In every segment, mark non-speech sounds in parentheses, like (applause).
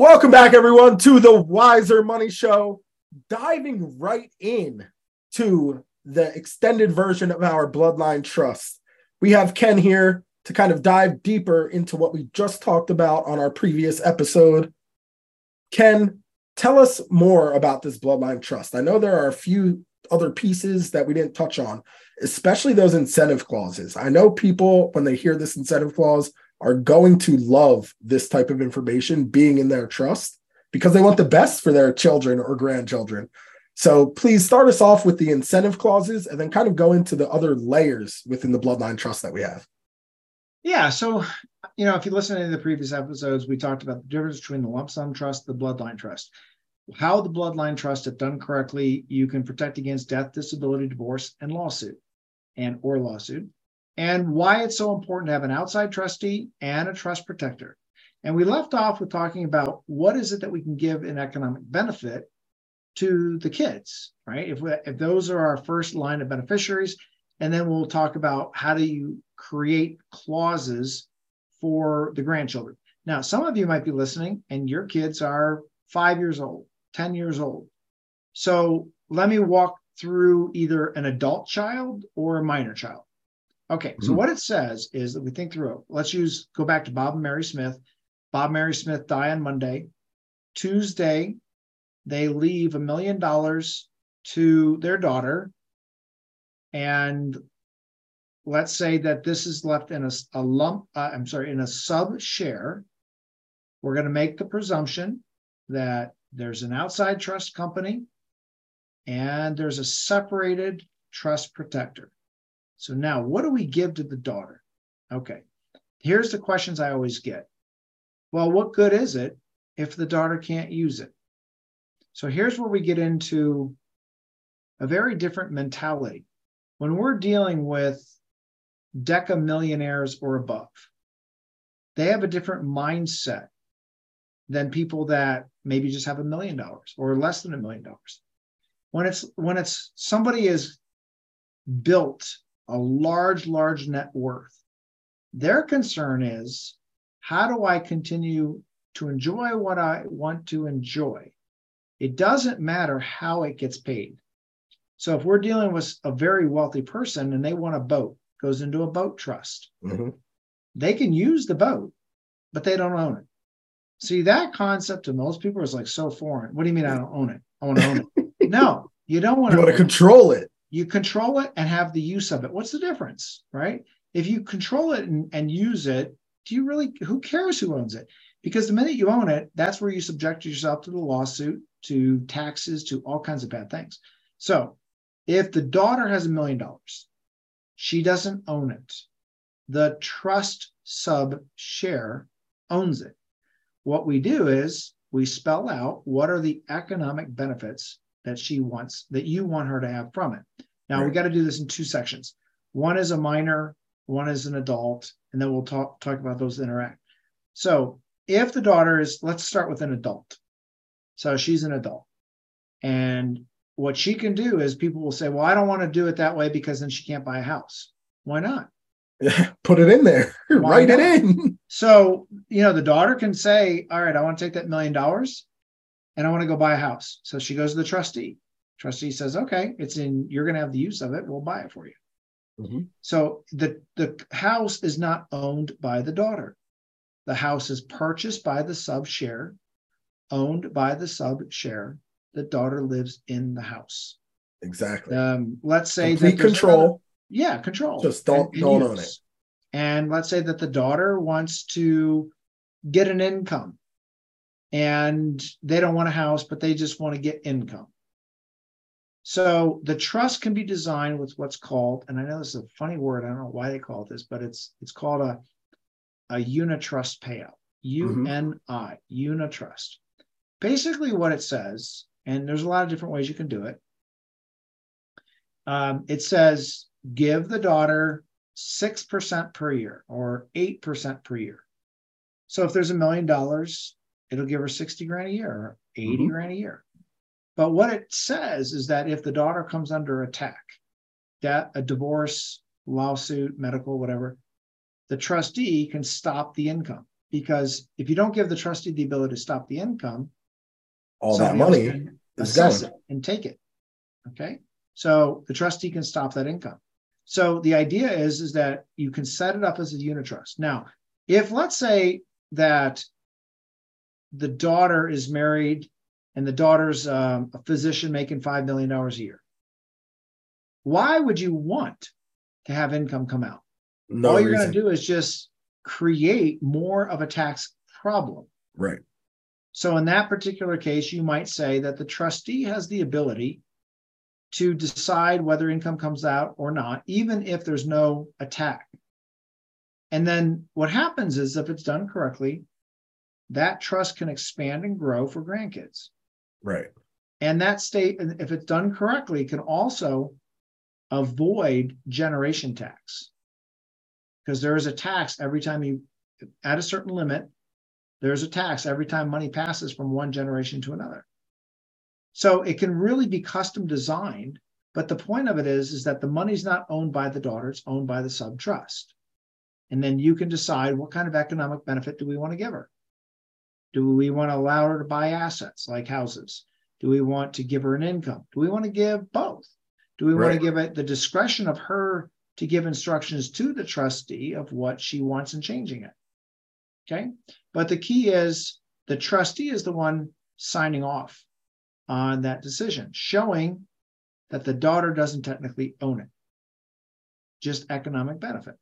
Welcome back, everyone, to the Wiser Money Show. Diving right in to the extended version of our Bloodline Trust. We have Ken here to kind of dive deeper into what we just talked about on our previous episode. Ken, tell us more about this Bloodline Trust. I know there are a few other pieces that we didn't touch on, especially those incentive clauses. I know people, when they hear this incentive clause, are going to love this type of information being in their trust because they want the best for their children or grandchildren. So please start us off with the incentive clauses and then kind of go into the other layers within the bloodline trust that we have. Yeah. So, you know, if you listen to the previous episodes, we talked about the difference between the lump sum trust, the bloodline trust. How the bloodline trust, if done correctly, you can protect against death, disability, divorce, and lawsuit, and or lawsuit and why it's so important to have an outside trustee and a trust protector. And we left off with talking about what is it that we can give in economic benefit to the kids, right? If, we, if those are our first line of beneficiaries, and then we'll talk about how do you create clauses for the grandchildren. Now, some of you might be listening and your kids are five years old, 10 years old. So let me walk through either an adult child or a minor child. Okay, so mm-hmm. what it says is that we think through it. Let's use go back to Bob and Mary Smith. Bob and Mary Smith die on Monday. Tuesday, they leave a million dollars to their daughter. And let's say that this is left in a, a lump, uh, I'm sorry, in a sub share. We're going to make the presumption that there's an outside trust company and there's a separated trust protector. So now, what do we give to the daughter? Okay, here's the questions I always get. Well, what good is it if the daughter can't use it? So here's where we get into a very different mentality. When we're dealing with deca millionaires or above, they have a different mindset than people that maybe just have a million dollars or less than a million dollars. When it's when it's somebody is built a large, large net worth. Their concern is how do I continue to enjoy what I want to enjoy? It doesn't matter how it gets paid. So if we're dealing with a very wealthy person and they want a boat, goes into a boat trust. Mm-hmm. They can use the boat, but they don't own it. See, that concept to most people is like so foreign. What do you mean I don't own it? I want to own it. (laughs) no, you don't want to. You want to control it you control it and have the use of it. What's the difference, right? If you control it and, and use it, do you really, who cares who owns it? Because the minute you own it, that's where you subject yourself to the lawsuit, to taxes, to all kinds of bad things. So if the daughter has a million dollars, she doesn't own it. The trust sub share owns it. What we do is we spell out what are the economic benefits that she wants, that you want her to have from it. Now right. we got to do this in two sections. One is a minor, one is an adult, and then we'll talk talk about those interact. So if the daughter is, let's start with an adult. So she's an adult. And what she can do is people will say, Well, I don't want to do it that way because then she can't buy a house. Why not? (laughs) Put it in there, write not? it in. So, you know, the daughter can say, All right, I want to take that million dollars and I want to go buy a house. So she goes to the trustee. Trustee says, okay, it's in, you're going to have the use of it. We'll buy it for you. Mm-hmm. So the, the house is not owned by the daughter. The house is purchased by the sub share, owned by the sub share. The daughter lives in the house. Exactly. Um, let's say complete control. Another, yeah, control. Just don't and, don't own it. And let's say that the daughter wants to get an income and they don't want a house, but they just want to get income. So the trust can be designed with what's called, and I know this is a funny word, I don't know why they call it this, but it's it's called a a unitrust payout. UNI, mm-hmm. unitrust. Basically, what it says, and there's a lot of different ways you can do it. Um, it says give the daughter 6% per year or 8% per year. So if there's a million dollars, it'll give her 60 grand a year or 80 mm-hmm. grand a year. But what it says is that if the daughter comes under attack, that a divorce, lawsuit, medical, whatever, the trustee can stop the income. because if you don't give the trustee the ability to stop the income, All that money is it and take it. Okay. So the trustee can stop that income. So the idea is, is that you can set it up as a unitrust. Now, if let's say that the daughter is married and the daughter's um, a physician making $5 million a year, why would you want to have income come out? No All you're going to do is just create more of a tax problem. right. So in that particular case, you might say that the trustee has the ability to decide whether income comes out or not, even if there's no attack. And then what happens is if it's done correctly, that trust can expand and grow for grandkids. Right. And that state, if it's done correctly, can also avoid generation tax. Because there is a tax every time you, at a certain limit, there's a tax every time money passes from one generation to another. So it can really be custom designed, but the point of it is, is that the money's not owned by the daughter, it's owned by the sub trust. And then you can decide what kind of economic benefit do we want to give her? Do we want to allow her to buy assets like houses? Do we want to give her an income? Do we want to give both? Do we want to give it the discretion of her to give instructions to the trustee of what she wants and changing it? Okay. But the key is the trustee is the one signing off on that decision, showing that the daughter doesn't technically own it, just economic benefit.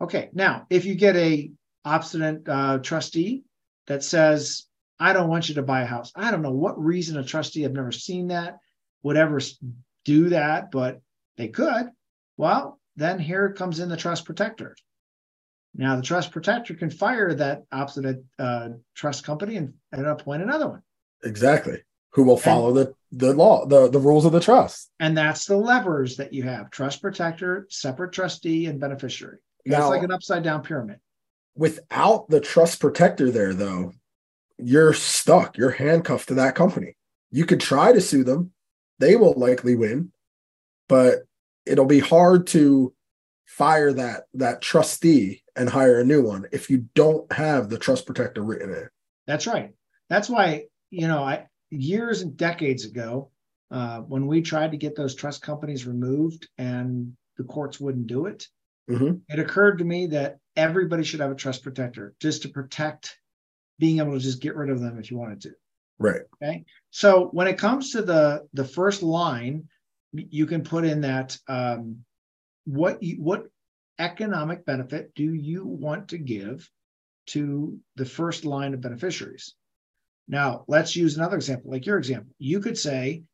Okay. Now, if you get a obstinate uh, trustee that says, I don't want you to buy a house. I don't know what reason a trustee, I've never seen that, would ever do that, but they could. Well, then here comes in the trust protector. Now, the trust protector can fire that obstinate uh, trust company and, and appoint another one. Exactly. Who will follow the the law, the the rules of the trust. And that's the levers that you have trust protector, separate trustee, and beneficiary. It's Now, like an upside down pyramid. Without the trust protector there, though, you're stuck. You're handcuffed to that company. You could try to sue them. They will likely win, but it'll be hard to fire that that trustee and hire a new one if you don't have the trust protector written in. That's right. That's why, you know, I years and decades ago, uh, when we tried to get those trust companies removed and the courts wouldn't do it, Mhm. it occurred to me that everybody should have a trust protector just to protect being able to just get rid of them if you wanted to. Right. Okay. So when it comes to the the first line, you can put in that um, what you, what economic benefit do you want to give to the first line of beneficiaries? Now let's use another example, like your example. You could say,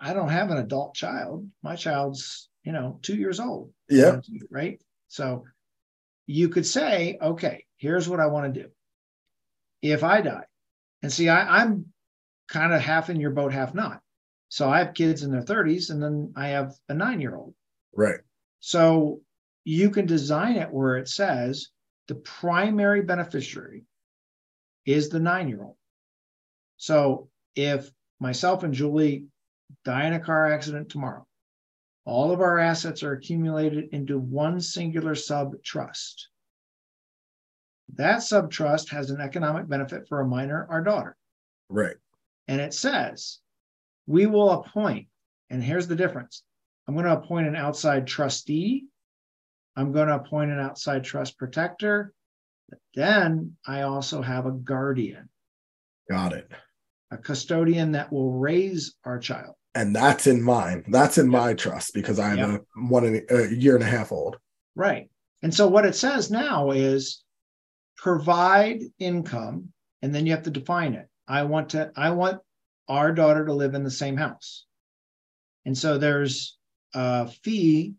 I don't have an adult child. My child's you know two years old. Yeah. Right. So you could say, okay, here's what I want to do. If I die, and see, I, I'm kind of half in your boat, half not. So I have kids in their 30s, and then I have a nine year old. Right. So you can design it where it says the primary beneficiary is the nine year old. So if myself and Julie die in a car accident tomorrow, all of our assets are accumulated into one singular sub trust. That sub trust has an economic benefit for a minor, our daughter. Right. And it says, we will appoint, and here's the difference I'm going to appoint an outside trustee. I'm going to appoint an outside trust protector. But then I also have a guardian, Got it. a custodian that will raise our child. And that's in mine. That's in my trust because I'm Yeah. a one and a year and a half old. Right. And so what it says now is provide income, and then you have to define it. I want to, I want our daughter to live in the same house. And so there's a fee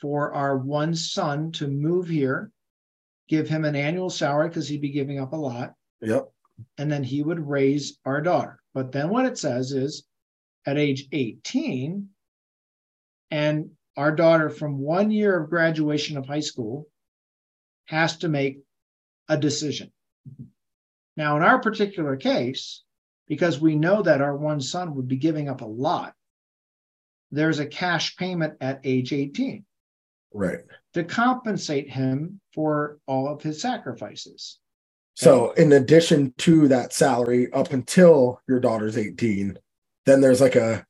for our one son to move here, give him an annual salary because he'd be giving up a lot, Yep. and then he would raise our daughter. But then what it says is at age 18, and our daughter from one year of graduation of high school has to make a decision. Now, in our particular case, because we know that our one son would be giving up a lot, there's a cash payment at age 18 Right. to compensate him for all of his sacrifices. So, in addition to that salary, up until your daughter's 18, then there's like a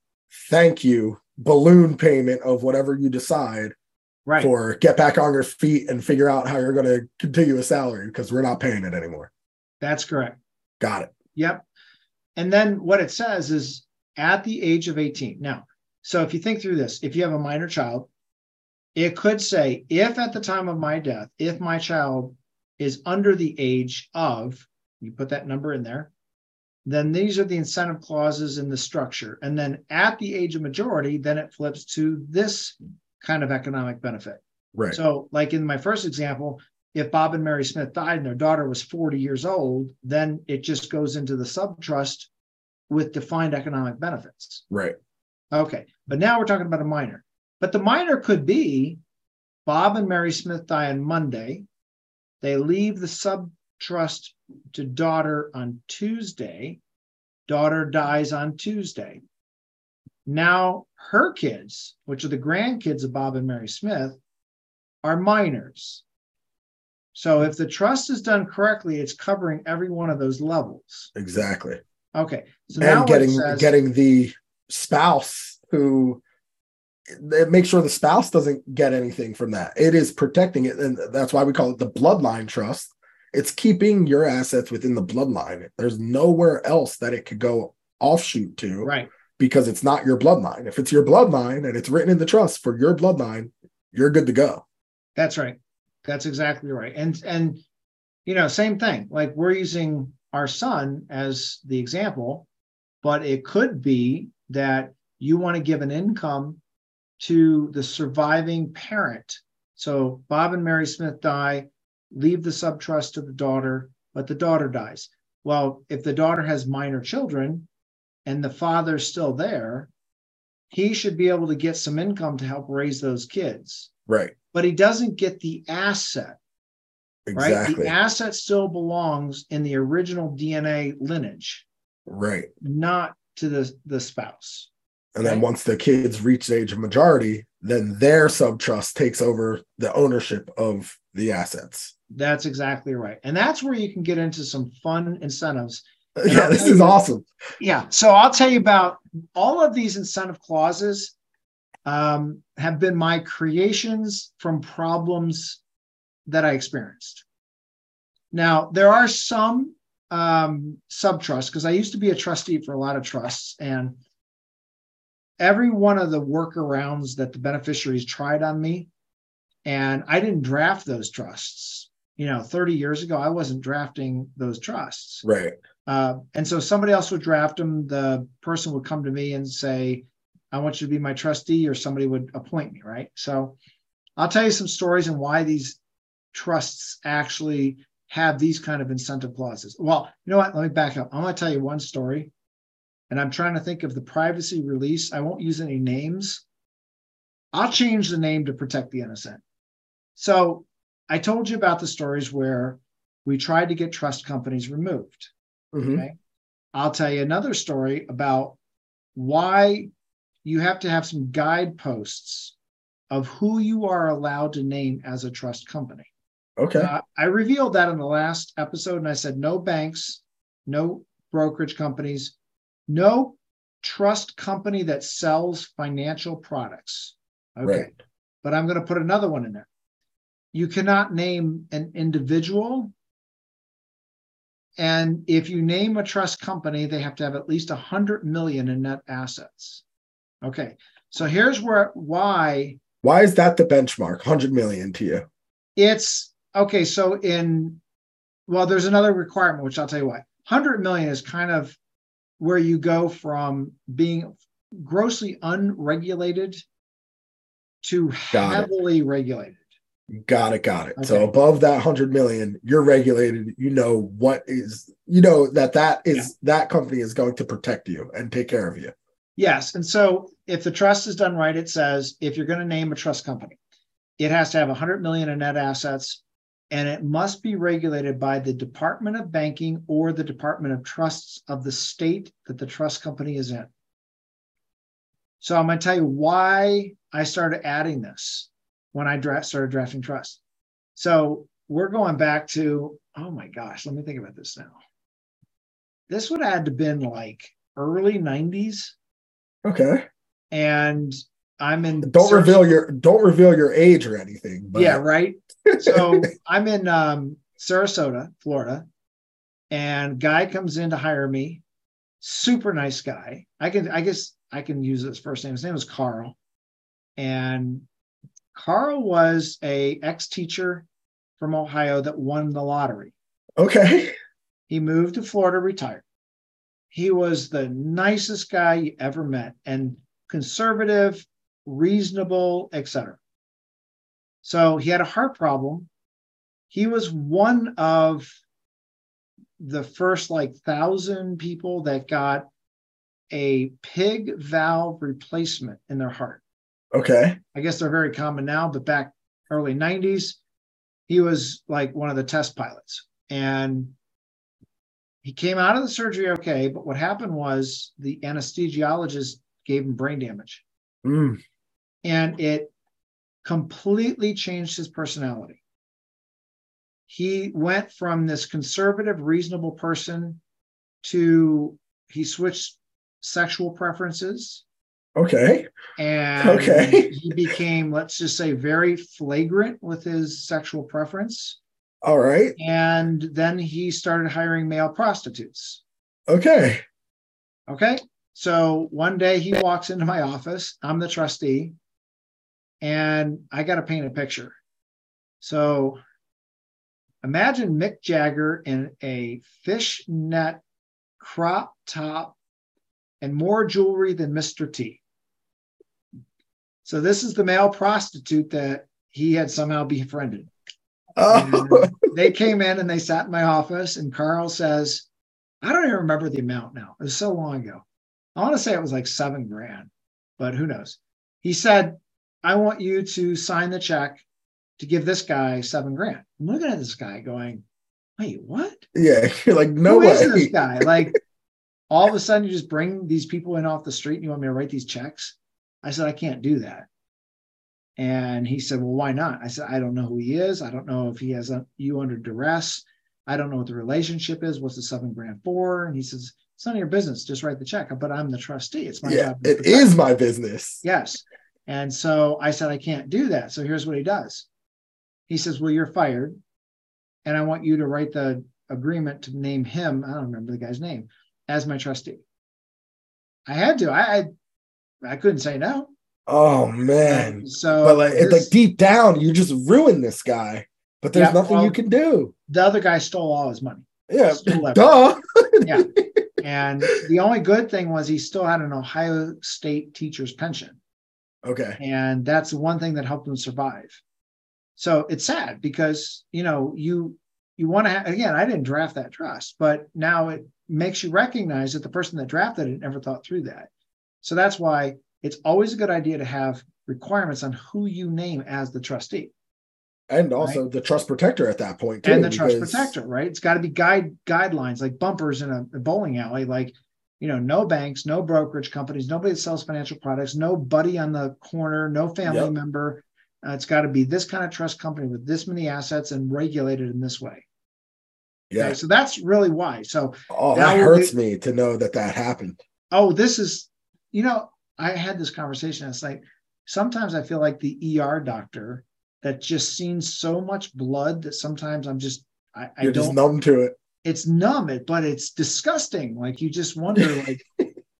thank you balloon payment of whatever you decide Right. for get back on your feet and figure out how you're going to continue a salary because we're not paying it anymore. That's correct. Got it. Yep. And then what it says is at the age of 18. Now, so if you think through this, if you have a minor child, it could say, if at the time of my death, if my child is under the age of, you put that number in there, then these are the incentive clauses in the structure. And then at the age of majority, then it flips to this kind of economic benefit. Right. So, like in my first example, if Bob and Mary Smith died and their daughter was 40 years old, then it just goes into the subtrust with defined economic benefits. right. Okay. But now we're talking about a minor. But the minor could be Bob and Mary Smith die on Monday. They leave the subtrust to daughter on Tuesday. Daughter dies on Tuesday. Now her kids, which are the grandkids of Bob and Mary Smith, are minors. So if the trust is done correctly, it's covering every one of those levels. Exactly. Okay. So and it getting says- getting the spouse who make sure the spouse doesn't get anything from that. It is protecting it, and that's why we call it the bloodline trust. It's keeping your assets within the bloodline. There's nowhere else that it could go offshoot to right. because it's not your bloodline. If it's your bloodline and it's written in the trust for your bloodline, you're good to go. That's right. That's exactly right. And and you know, same thing. Like we're using our son as the example, but it could be that you want to give an income to the surviving parent. So Bob and Mary Smith die, leave the subtrust to the daughter, but the daughter dies. Well, if the daughter has minor children and the father's still there, he should be able to get some income to help raise those kids Right. but he doesn't get the asset, right? Exactly. The asset still belongs in the original DNA lineage, right. not to the, the spouse. And then once the kids reach the age of majority, then their subtrust takes over the ownership of the assets. That's exactly right. And that's where you can get into some fun incentives. (laughs) yeah, this is awesome. Yeah. So I'll tell you about all of these incentive clauses um, have been my creations from problems that I experienced. Now, there are some um, subtrusts because I used to be a trustee for a lot of trusts, and every one of the workarounds that the beneficiaries tried on me, and I didn't draft those trusts. You know, 30 years ago, I wasn't drafting those trusts. Right. Uh, and so somebody else would draft them. The person would come to me and say, I want you to be my trustee, or somebody would appoint me, right? So I'll tell you some stories and why these trusts actually have these kind of incentive clauses. Well, you know what? Let me back up. I'm going to tell you one story, and I'm trying to think of the privacy release. I won't use any names. I'll change the name to protect the innocent. So I told you about the stories where we tried to get trust companies removed. Mhm. Okay. I'll tell you another story about why you have to have some guideposts of who you are allowed to name as a trust company. Okay. Uh, I revealed that in the last episode, and I said no banks, no brokerage companies, no trust company that sells financial products. Okay. Right. But I'm going to put another one in there. You cannot name an individual. And if you name a trust company, they have to have at least 100 million in net assets. Okay. So here's where why Why is that the benchmark? 100 million to you. it's okay. So in well, there's another requirement, which I'll tell you why. 100 million is kind of where you go from being grossly unregulated to Got it. heavily regulated. Got it. Got it. So above that 100 million, you're regulated. You know what is, you know that that is Yeah. that company is going to protect you and take care of you. Yes. And so if the trust is done right, it says if you're going to name a trust company, it has to have 100 million in net assets and it must be regulated by the Department of Banking or the Department of Trusts of the state that the trust company is in. So I'm going to tell you why I started adding this when I started drafting trust. So we're going back to, oh my gosh, let me think about this now. This would have had to been like early 90s. Okay. And I'm in Don't search- reveal your don't reveal your age or anything. But Yeah, right. So (laughs) I'm in um, Sarasota, Florida, and guy comes in to hire me. Super nice guy. I can, I guess, I can use his first name. His name was Carl, and Carl was a ex teacher from Ohio that won the lottery. Okay. He moved to Florida, retired. He was the nicest guy you ever met, and conservative, reasonable, etc. So he had a heart problem. He was one of the first like thousand people that got a pig valve replacement in their heart. Okay. I guess they're very common now, but back early 90s, he was like one of the test pilots. And he came out of the surgery okay, but what happened was the anesthesiologist gave him brain damage Mm. and it completely changed his personality. He went from this conservative, reasonable person to he switched sexual preferences Okay. and Okay. (laughs) he became, let's just say, very flagrant with his sexual preference. All right. And then he started hiring male prostitutes. Okay. Okay. So one day he walks into my office. I'm the trustee, and I got to paint a picture. So imagine Mick Jagger in a fishnet crop top and more jewelry than Mr. T. So this is the male prostitute that he had somehow befriended. Oh. They came in and they sat in my office, and Carl says, I don't even remember the amount now. It was so long ago. I want to say it was like seven grand, but who knows? He said, I want you to sign the check to give this guy seven grand. I'm looking at this guy going, wait, what? yeah. (laughs) You're like, no Who is this guy? Like, all of a sudden, you just bring these people in off the street and you want me to write these checks? I said, I can't do that. And he said, Well, why not? I said, I don't know who he is. I don't know if he has a, you under duress. I don't know what the relationship is. What's the seven grand for? And he says, It's none of your business. Just write the check. But I'm the trustee. It's my Yeah. job. It is you." my business. Yes. And so I said, I can't do that. So here's what he does. He says, Well, you're fired. And I want you to write the agreement to name him. I don't remember the guy's name as my trustee. I had to. I I, I couldn't say no. Oh uh, man. So But like, it's this- like deep down, you just ruined this guy. But there's Yeah, nothing well- you can do. the other guy stole all his money. Yeah. Duh. Yeah. (laughs) And the only good thing was he still had an Ohio State teacher's pension. Okay. and that's the one thing that helped him survive so it's sad because you know you you want to have again i didn't draft that trust but now it makes you recognize that the person that drafted it never thought through that so that's why it's always a good idea to have requirements on who you name as the trustee And also the trust protector at that point too. and the trust protector right it's got to be guide guidelines like bumpers in a, a bowling alley like you know no banks no brokerage companies nobody that sells financial products no buddy on the corner no family Yep. member Uh, it's got to be this kind of trust company with this many assets and regulated in this way Yeah. Okay, so that's really why so Oh, that hurts be- me to know that that happened. oh this is you know i had this conversation it's like sometimes i feel like the er doctor that just seen so much blood that sometimes i'm just i, I You're don't just numb to it. it's numb it but it's disgusting. Like you just wonder (laughs) like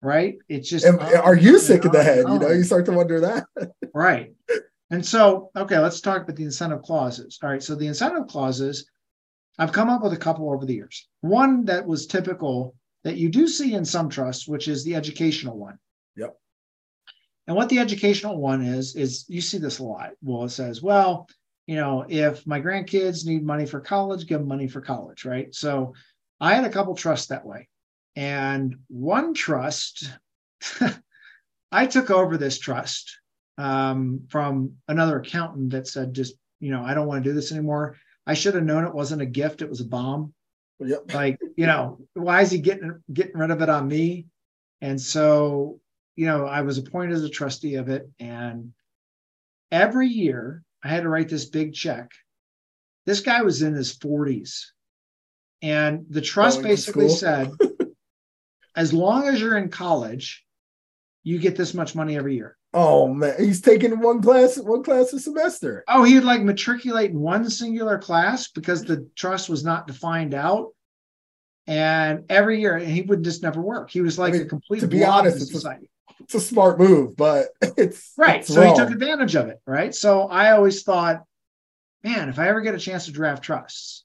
right? It's just And on are you sick in the head? You know, you start to wonder that. (laughs) right. And so okay let's talk about the incentive clauses. All right so the incentive clauses i've come up with a couple over the years. One that was typical that you do see in some trusts which is the educational one Yep. and what the educational one is is you see this a lot. Well it says well you know if my grandkids need money for college give them money for college right? So i had a couple trusts that way. And one trust (laughs) i took over this trust um, from another accountant that said just you know i don't want to do this anymore. I should have known it wasn't a gift it was a bomb. Yep. like you know why is he getting getting rid of it on me? And so you know i was appointed as a trustee of it and every year i had to write this big check This guy was in his 40s. And the trust basically said, (laughs) as long as you're in college, you get this much money every year. Oh man, he's taking one class, one class a semester. Oh, he would like matriculate in one singular class because the trust was not defined out. And every year, and he would just never work. He was like I mean, a complete to be honest, in it's society. It's a smart move, but (laughs) it's Right. it's So wrong. he took advantage of it. Right. So I always thought, man, if I ever get a chance to draft trusts,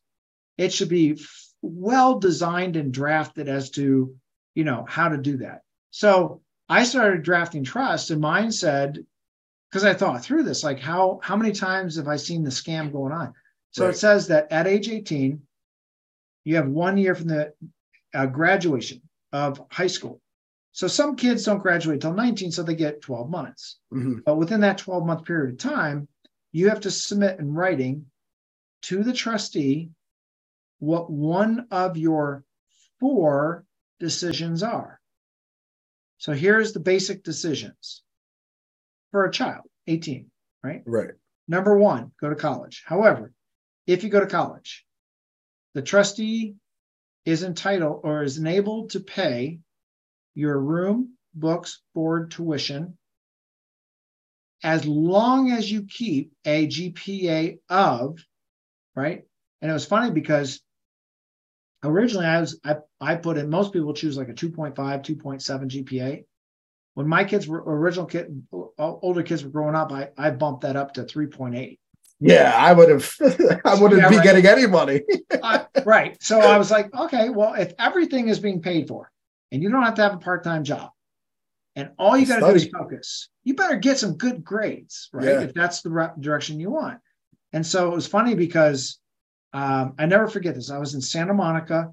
it should be well designed and drafted as to, you know, how to do that. So I started drafting trusts, and mine said, because I thought through this, like how how many times have I seen the scam going on? So Right. it says that at age 18, you have one year from the uh, graduation of high school. So some kids don't graduate till 19, so they get 12 months. Mhm. But within that 12 month period of time, you have to submit in writing to the trustee what one of your four decisions are. So here's the basic decisions for a child, 18, right? Right. Number one, go to college. However, if you go to college, the trustee is entitled or is enabled to pay your room, books, board, tuition, as long as you keep a GPA of, right? And it was funny because originally I was I, I put in most people choose like a 2.5, 2.7 GPA. When my kids were original kid, older kids were growing up, I, I bumped that up to 3.8. Yeah, I would have. (laughs) I wouldn't Yeah, be right. getting any money. Uh, right. So I was like, okay, well, if everything is being paid for and you don't have to have a part time job and all you got to do is focus, you better get some good grades, right? Yeah. If that's the re- direction you want. And so it was funny because um, I never forget this. I was in Santa Monica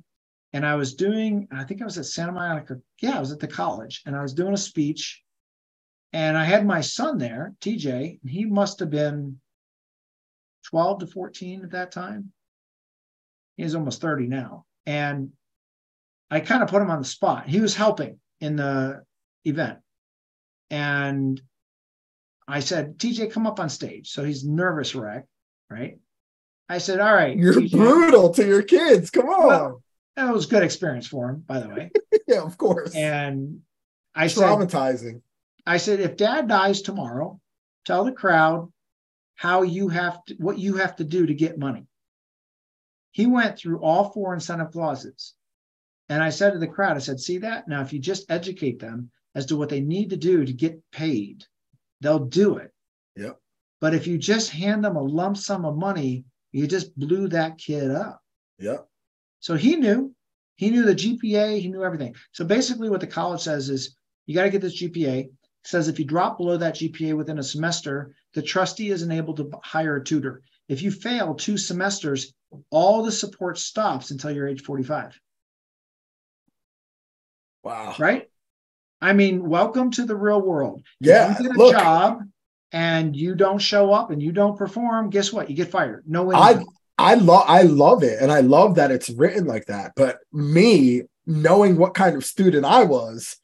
and I was doing, I think I was at Santa Monica. Yeah, I was at the college and I was doing a speech. And I had my son there, TJ, and he must have been 12 to 14 at that time. He's almost 30 now. And I kind of put him on the spot. He was helping in the event. And I said, TJ, come up on stage. So he's nervous wreck, right? I said, all right. You're TJ. brutal to your kids. Come on. Well, That was a good experience for him, by the way. (laughs) yeah, of course. And I said, Traumatizing. I said, if dad dies tomorrow, tell the crowd how you have to, what you have to do to get money. He went through all four incentive clauses. And I said to the crowd, I said, see that? Now, if you just educate them as to what they need to do to get paid, they'll do it. Yep. But if you just hand them a lump sum of money, you just blew that kid up. Yep. So he knew, he knew the GPA, he knew everything. So basically, what the college says is you got to get this GPA. It says if you drop below that GPA within a semester, the trustee isn't able to hire a tutor. If you fail two semesters, all the support stops until you're age 45, Wow. right? I mean, welcome to the real world. Yeah. You get a Look, job and you don't show up and you don't perform, guess what? You get fired. No way. I. I love I love it, and I love that it's written like that. But me knowing what kind of student I was,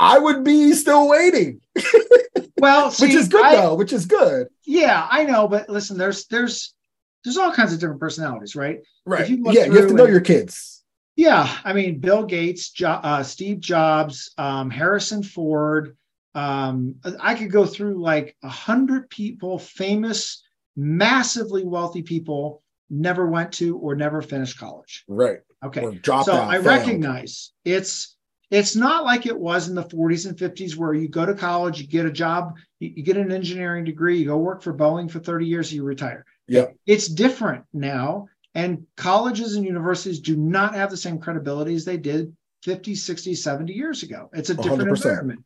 I would be still waiting, (laughs) well, which is good I- though. Which is good, Yeah, I know, but listen, there's there's there's all kinds of different personalities, right? right? you yeah, you have to know and- your kids. Yeah, I mean, Bill Gates, jo- uh, Steve Jobs, um, Harrison Ford. Um, I could go through like a hundred people, famous, massively wealthy people, never went to or never finished college. Right. Okay, so out. I failed. recognize it's it's not like it was in the 40s and 50s where you go to college, you get a job, you, you get an engineering degree, you go work for Boeing for 30 years, you retire. Yeah. It's different now. And colleges and universities do not have the same credibility as they did 50, 60, 70 years ago. It's a different 100%. environment.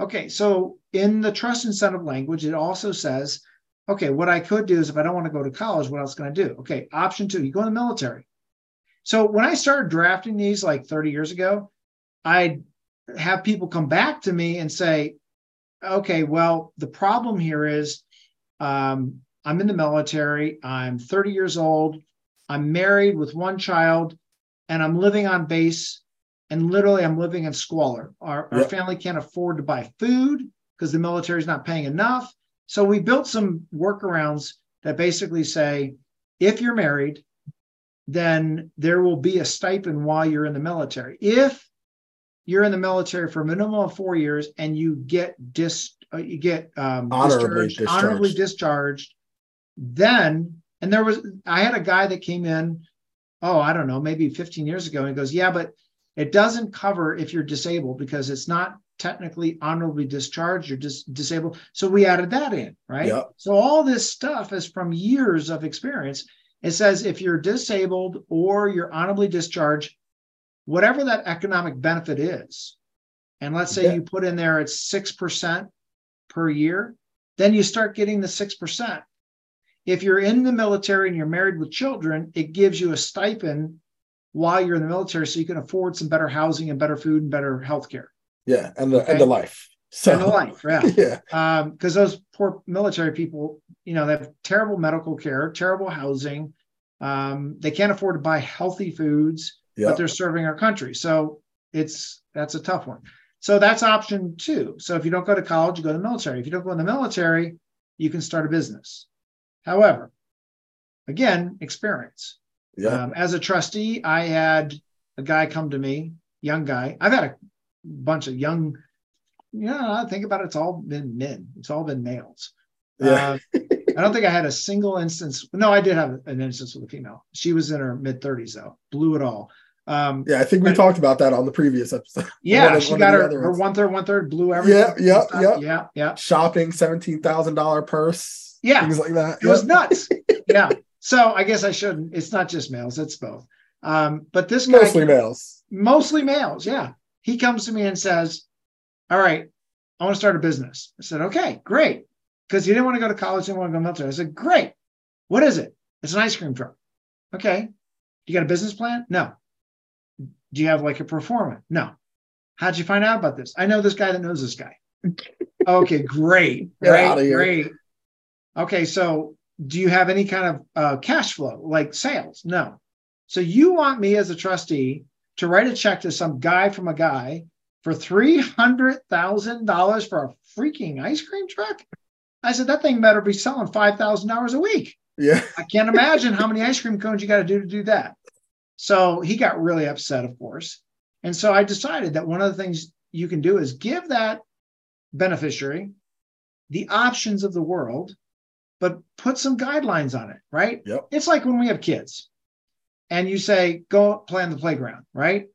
Okay, so in the trust incentive language, it also says, okay, what I could do is if I don't want to go to college, what else can I do? Okay, option two, you go in the military. So when I started drafting these like 30 years ago, I'd have people come back to me and say, okay, well, the problem here is um, I'm in the military, I'm 30 years old, I'm married with one child, and I'm living on base. And literally, I'm living in squalor. Our, our family can't afford to buy food because the military is not paying enough. So we built some workarounds that basically say if you're married, then there will be a stipend while you're in the military. If you're in the military for a minimum of four years and you get dis uh, you get um, Honorably discharged, honorably discharged. discharged, then and there was I had a guy that came in, oh I don't know maybe 15 years ago, and he goes yeah, but it doesn't cover if you're disabled because it's not technically honorably discharged. You're just disabled, so we added that in, right? Yep. So all this stuff is from years of experience. It says if you're disabled or you're honorably discharged, whatever that economic benefit is, and let's say Yeah. you put in there it's six percent per year, then you start getting the six percent. If you're in the military and you're married with children, it gives you a stipend while you're in the military, so you can afford some better housing and better food and better health care Yeah, and the Okay. and the life. So and the life. Yeah. (laughs) yeah, because those poor military people, you know, they have terrible medical care, terrible housing. Um, they can't afford to buy healthy foods, yeah, but they're serving our country. So it's that's a tough one. So that's option two. So if you don't go to college, you go to the military. If you don't go in the military, you can start a business. However, again, experience. yeah, Um, as a trustee, I had a guy come to me, young guy. I've had a bunch of young, yeah, I think about it, it's all been men, it's all been males. yeah. Uh, I don't think I had a single instance. No, I did have an instance with a female. She was in her mid 30s, though, blew it all. Um, yeah. I think we but- talked about that on the previous episode. (laughs) yeah, One she one got her, her one third, one third, blew everything. Yeah, yeah, yeah. yeah, yeah. Shopping, seventeen thousand dollar purse. Yeah. things like that. It was nuts. (laughs) yeah. So I guess I shouldn't. It's not just males, it's both. Um, but this guy mostly males. mostly males. Yeah. He comes to me and says, All right, I want to start a business. I said, Okay, great. Because he didn't want to go to college, didn't want to go military. I said, Great. What is it? It's an ice cream truck. Okay. You got a business plan? No. Do you have like a performance? No. How'd you find out about this? I know this guy that knows this guy. okay, great. Get Great. Great. Okay, so do you have any kind of uh, cash flow, like sales? No. So you want me as a trustee to write a check to some guy from a guy for three hundred thousand dollars for a freaking ice cream truck? I said that thing better be selling five thousand dollars a week. Yeah, I can't imagine how many ice cream cones you got to do to do that. So he got really upset, of course. And so I decided that one of the things you can do is give that beneficiary the options of the world, but put some guidelines on it, right? Yep. It's like when we have kids and you say, go play on the playground, right?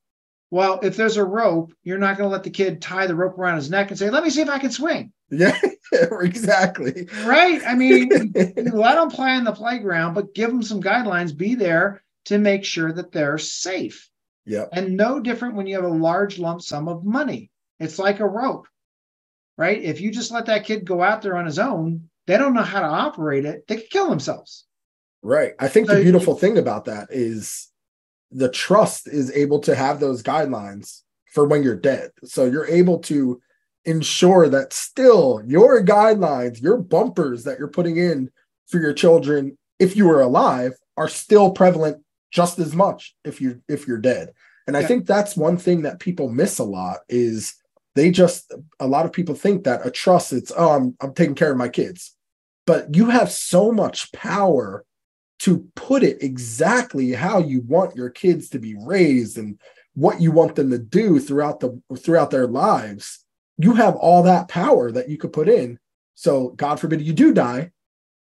Well, if there's a rope, you're not going to let the kid tie the rope around his neck and say, let me see if I can swing, yeah, (laughs) exactly. right? I mean, (laughs) let them play on the playground, but give them some guidelines. Be there to make sure that they're safe. Yeah. And no different when you have a large lump sum of money. It's like a rope, right? If you just let that kid go out there on his own, they don't know how to operate it. They could kill themselves. Right. I think So the you- beautiful thing about that is the trust is able to have those guidelines for when you're dead. So you're able to ensure that still your guidelines, your bumpers that you're putting in for your children if you were alive are still prevalent just as much if you if you're dead. And I think that's one thing that people miss a lot is they just a lot of people think that a trust it's oh I'm I'm taking care of my kids. But you have so much power to put it exactly how you want your kids to be raised and what you want them to do throughout the throughout their lives. You have all that power that you could put in. So god forbid you do die.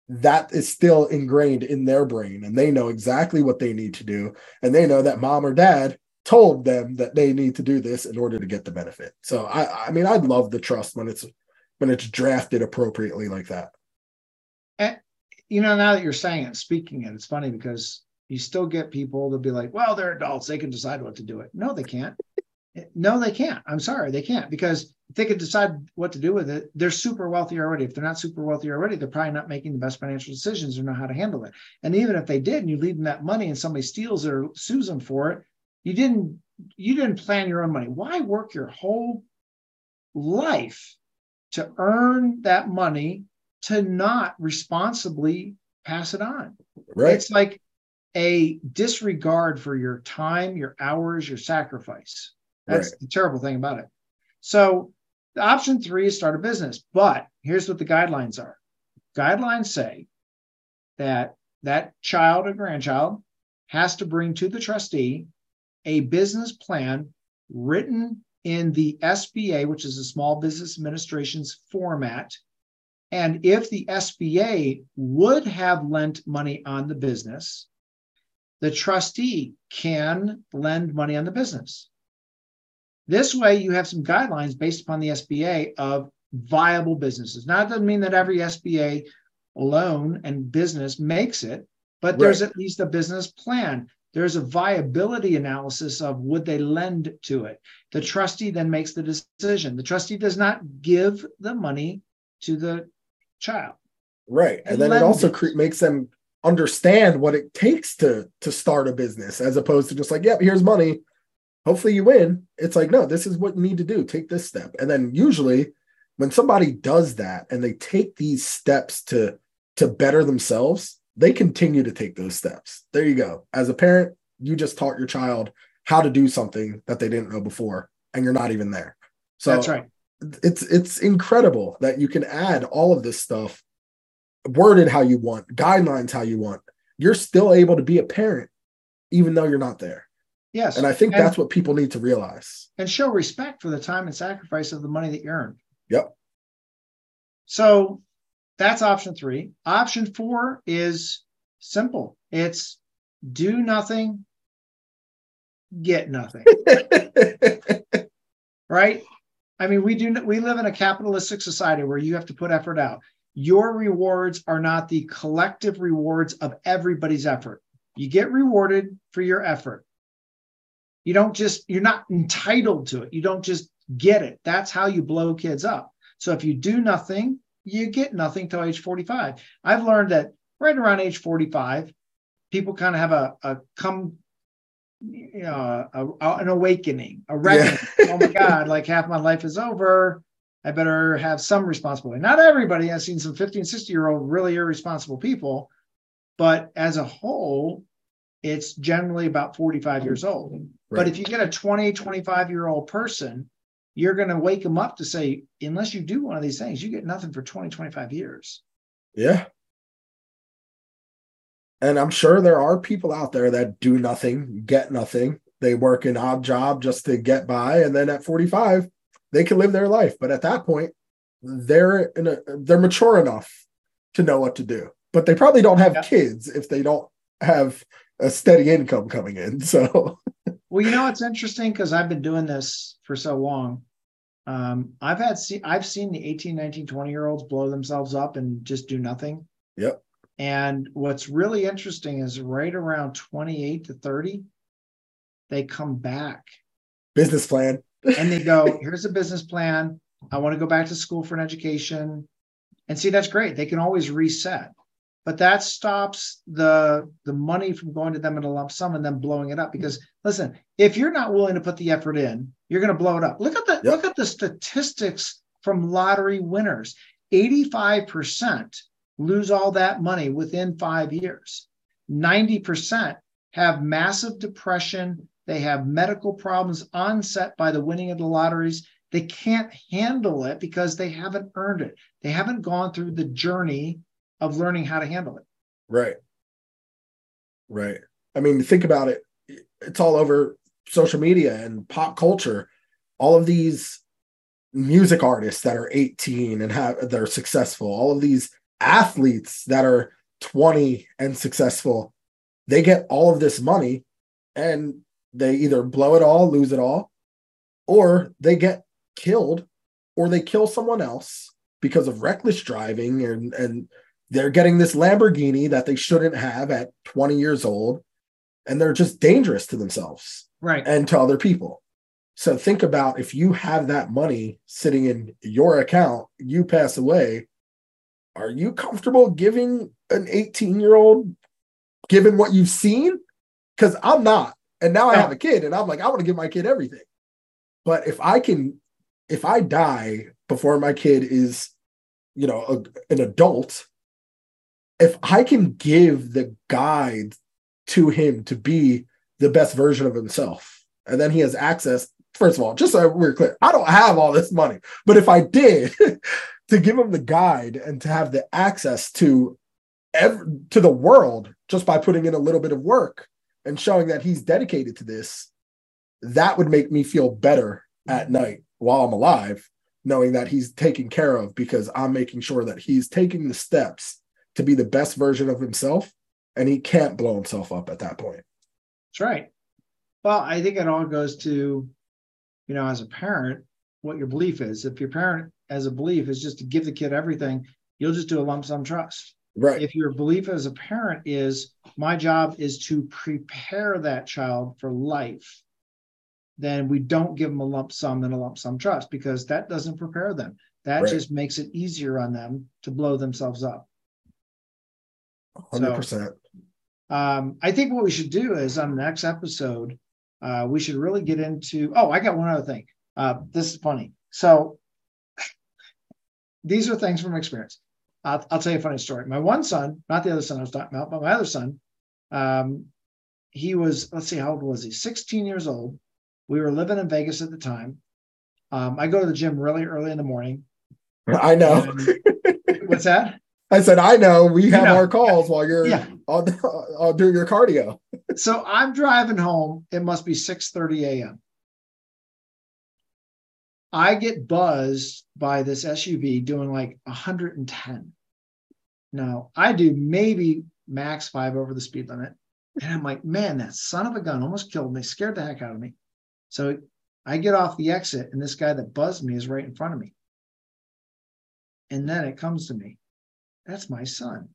That is still ingrained in their brain and they know exactly what they need to do. And they know that mom or dad told them that they need to do this in order to get the benefit. So i i mean i love the trust when it's when it's drafted appropriately like that And, you know, now that you're saying it, speaking it, it's funny because you still get people to be like, well, they're adults. They can decide what to do it. No, they can't. Eh, no, they can't. I'm sorry, they can't because if they could decide what to do with it, they're super wealthy already. If they're not super wealthy already, they're probably not making the best financial decisions or know how to handle it. And even if they did, and you leave them that money and somebody steals or sues them for it, you didn't you didn't plan your own money. Why work your whole life to earn that money to not responsibly pass it on? right It's like a disregard for your time, your hours, your sacrifice. That's Right. the terrible thing about it. So, the option three is start a business. But here's what the guidelines are guidelines say that that child or grandchild has to bring to the trustee a business plan written in the SBA, which is the Small Business Administration's format. And if the SBA would have lent money on the business, the trustee can lend money on the business. This way, you have some guidelines based upon the SBA of viable businesses. Now, it doesn't mean that every SBA loan and business makes it, but there's at least a business plan. There's a viability analysis of would they lend to it. The trustee then makes the decision. The trustee does not give the money to the child. Right. And then it also cre- makes them understand what it takes to to start a business as opposed to just like, yep, here's money. Hopefully you win. It's like, no, this is what you need to do. Take this step. And then usually when somebody does that and they take these steps to to better themselves, they continue to take those steps. There you go. As a parent, you just taught your child how to do something that they didn't know before, and you're not even there. So that's right. It's it's incredible that you can add all of this stuff, worded how you want, guidelines how you want. You're still able to be a parent, even though you're not there. Yes. And I think and, that's what people need to realize. And show respect for the time and sacrifice of the money that you earned. Yep. So that's option three. Option four is simple it's do nothing, get nothing. (laughs) right? I mean, we do we live in a capitalistic society where you have to put effort out. Your rewards are not the collective rewards of everybody's effort. You get rewarded for your effort. You don't just, you're not entitled to it. You don't just get it. That's how you blow kids up. So if you do nothing, you get nothing till age 45. I've learned that right around age 45, people kind of have a, a come, you know, a, a, an awakening, a reckoning. Yeah. (laughs) oh my God, like half my life is over. I better have some responsibility. Not everybody. I've seen some 15, 60 year old really irresponsible people, but as a whole, it's generally about 45 years old. Right. But if you get a 20, 25 year old person you're going to wake them up to say, unless you do one of these things, you get nothing for 20, 25 years. Yeah. And I'm sure there are people out there that do nothing, get nothing. They work an odd job just to get by. And then at 45, they can live their life. But at that point, they're in a, they're mature enough to know what to do. But they probably don't have yeah. kids if they don't have a steady income coming in. (laughs) So well, you know, it's interesting because I've been doing this for so long. Um, I've had see, I've seen the 18, 19, 20 year olds blow themselves up and just do nothing. Yep. And what's really interesting is right around 28 to 30, they come back. Business plan. and they go, (laughs) here's a business plan. I want to go back to school for an education. And see, that's great. They can always reset but that stops the the money from going to them in a lump sum and then blowing it up because listen if you're not willing to put the effort in you're going to blow it up look at the yep. look at the statistics from lottery winners 85% lose all that money within 5 years 90% have massive depression they have medical problems onset by the winning of the lotteries they can't handle it because they haven't earned it they haven't gone through the journey of learning how to handle it. Right. Right. I mean, think about it. It's all over social media and pop culture. All of these music artists that are 18 and have they're successful, all of these athletes that are 20 and successful, they get all of this money and they either blow it all, lose it all, or they get killed or they kill someone else because of reckless driving and and they're getting this Lamborghini that they shouldn't have at 20 years old, and they're just dangerous to themselves right. and to other people. So think about if you have that money sitting in your account, you pass away, are you comfortable giving an 18 year old, given what you've seen? Because I'm not. And now I have a kid, and I'm like, I want to give my kid everything. But if I can, if I die before my kid is, you know, a, an adult, if I can give the guide to him to be the best version of himself, and then he has access, first of all, just so we're clear, I don't have all this money, but if I did, (laughs) to give him the guide and to have the access to ever to the world just by putting in a little bit of work and showing that he's dedicated to this, that would make me feel better at night while I'm alive, knowing that he's taken care of because I'm making sure that he's taking the steps to be the best version of himself and he can't blow himself up at that point. That's right. Well, I think it all goes to, you know, as a parent, what your belief is. If your parent as a belief is just to give the kid everything, you'll just do a lump sum trust. Right. If your belief as a parent is my job is to prepare that child for life, then we don't give them a lump sum and a lump sum trust because that doesn't prepare them. That right. just makes it easier on them to blow themselves up. 100%. So, um, I think what we should do is on the next episode, uh, we should really get into. Oh, I got one other thing. Uh, this is funny. So these are things from experience. I'll, I'll, tell you a funny story. My one son, not the other son I was talking about, but my other son, um, he was, let's see, how old was he? 16 years old. We were living in Vegas at the time. Um, I go to the gym really early in the morning. (laughs) I know. what's that? I said, I know. We have know. our calls while you're yeah. on, (laughs) on doing your cardio. so I'm driving home. It must be 6 30 a.m. I get buzzed by this SUV doing like 110. Now I do maybe max five over the speed limit. And I'm like, man, that son of a gun almost killed me, scared the heck out of me. So I get off the exit, and this guy that buzzed me is right in front of me. And then it comes to me that's my son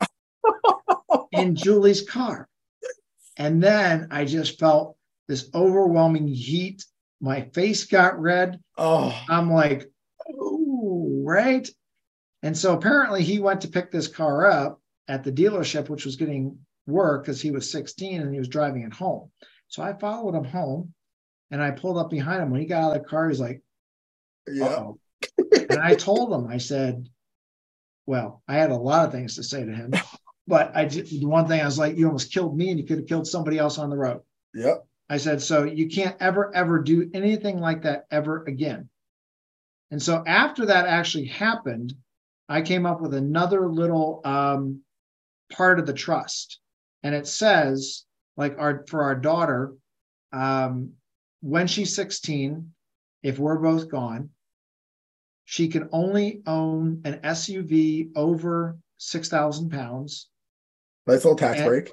(laughs) in Julie's car. And then I just felt this overwhelming heat my face got red. Oh, I'm like, oh, right. And so apparently he went to pick this car up at the dealership, which was getting work because he was 16 and he was driving it home. So I followed him home and I pulled up behind him. When he got out of the car, he's like, yeah. and I told him, I said, well, I had a lot of things to say to him, but I did, the one thing I was like, you almost killed me and you could have killed somebody else on the road. Yep. I said, so you can't ever, ever do anything like that ever again. And so after that actually happened, I came up with another little um, part of the trust. And it says, like our for our daughter, um, when she's 16, if we're both gone, she can only own an SUV over 6,000 pounds Nice little tax and, break.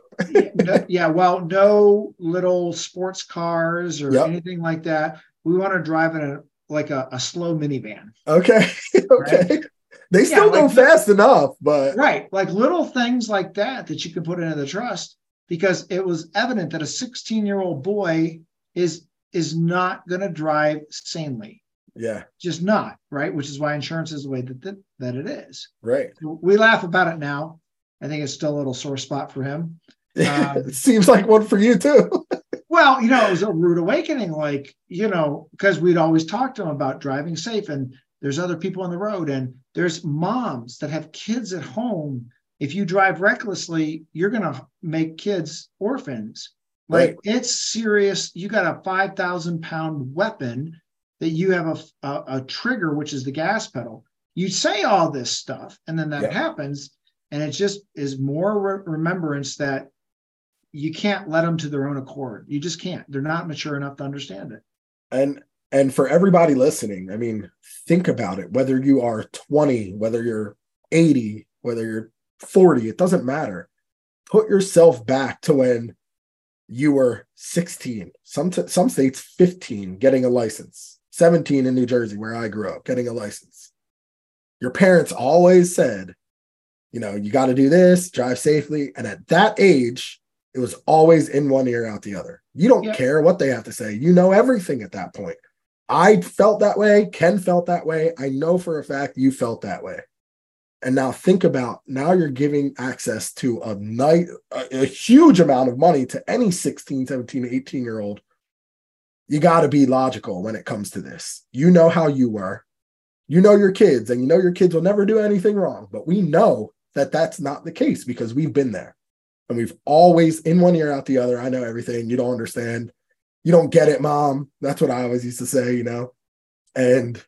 (laughs) no, yeah, well, no little sports cars or yep. anything like that. We want to drive in a like a, a slow minivan. Okay. (laughs) okay. Right? They still yeah, go like, fast enough, but right, like little things like that that you can put into the trust because it was evident that a 16 year old boy is is not going to drive sanely. Yeah, just not right, which is why insurance is the way that that, that it is. Right. We laugh about it now I think it's still a little sore spot for him. (laughs) Um, it seems like one for you too. (laughs) well, you know, it was a rude awakening, like, you know, because we'd always talk to him about driving safe and there's other people on the road and there's moms that have kids at home. If you drive recklessly, you're going to make kids orphans. Like right. it's serious. You got a 5,000 pound weapon that you have a, a, a, trigger, which is the gas pedal. You say all this stuff, and then that yeah. happens and it just is more re- remembrance that you can't let them to their own accord. You just can't. They're not mature enough to understand it. And and for everybody listening i mean think about it. Whether you are 20 whether you're 80 whether you're 40 it doesn't matter. Put yourself back to when you were 16 some t- some states 15 getting a license. 17 in new jersey where i grew up getting a license. Your parents always said you know, you got to do this, drive safely. And at that age, it was always in one ear, out the other. You don't care what they have to say. You know everything at that point. I felt that way. Ken felt that way. I know for a fact you felt that way. And now think about now you're giving access to a night, a, a huge amount of money to any 16, 17, 18 year old. You got to be logical when it comes to this. You know how you were. You know your kids, and you know your kids will never do anything wrong. But we know that that's not the case because we've been there and we've always in one ear out the other. I know everything. You don't understand. You don't get it, mom. That's what I always used to say, you know. And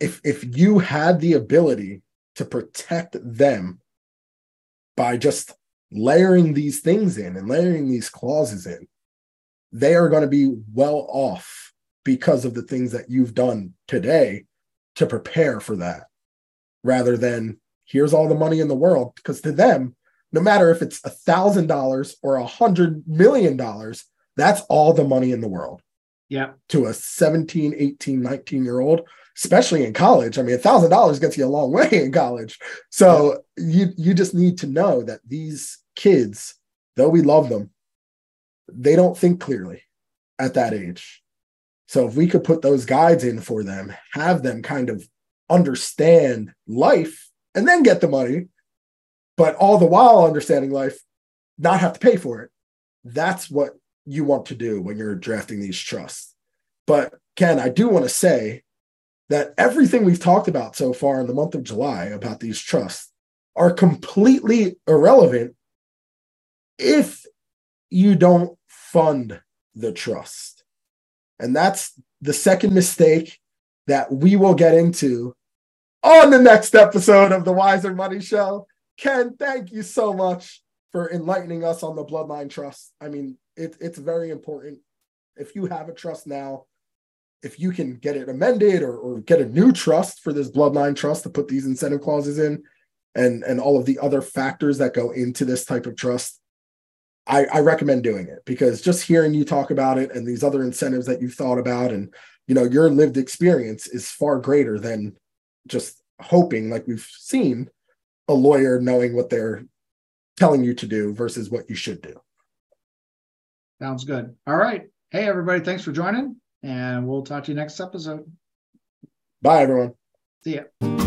if if you had the ability to protect them by just layering these things in and layering these clauses in, they are going to be well off because of the things that you've done today to prepare for that rather than here's all the money in the world. Because to them no matter if it's a thousand dollars or a hundred million dollars that's all the money in the world. Yeah. To a 17 18 19 year old especially in college. I mean a thousand dollars gets you a long (laughs) way in college. So yeah. you you just need to know that these kids though we love them they don't think clearly at that age. So if we could put those guides in for them have them kind of understand life and then get the money, but all the while understanding life, not have to pay for it. That's what you want to do when you're drafting these trusts. But Ken, I do want to say that everything we've talked about so far in the month of July about these trusts are completely irrelevant if you don't fund the trust. And that's the second mistake that we will get into on the next episode of the Wiser Money Show. Ken, thank you so much for enlightening us on the Bloodline Trust. I mean, it, it's very important. If you have a trust now, if you can get it amended or, or get a new trust for this Bloodline Trust to put these incentive clauses in and, and all of the other factors that go into this type of trust, I, I recommend doing it because just hearing you talk about it and these other incentives that you've thought about and you know your lived experience is far greater than just hoping, like we've seen, a lawyer knowing what they're telling you to do versus what you should do. Sounds good. All right. Hey, everybody. Thanks for joining, and we'll talk to you next episode. Bye, everyone. See ya.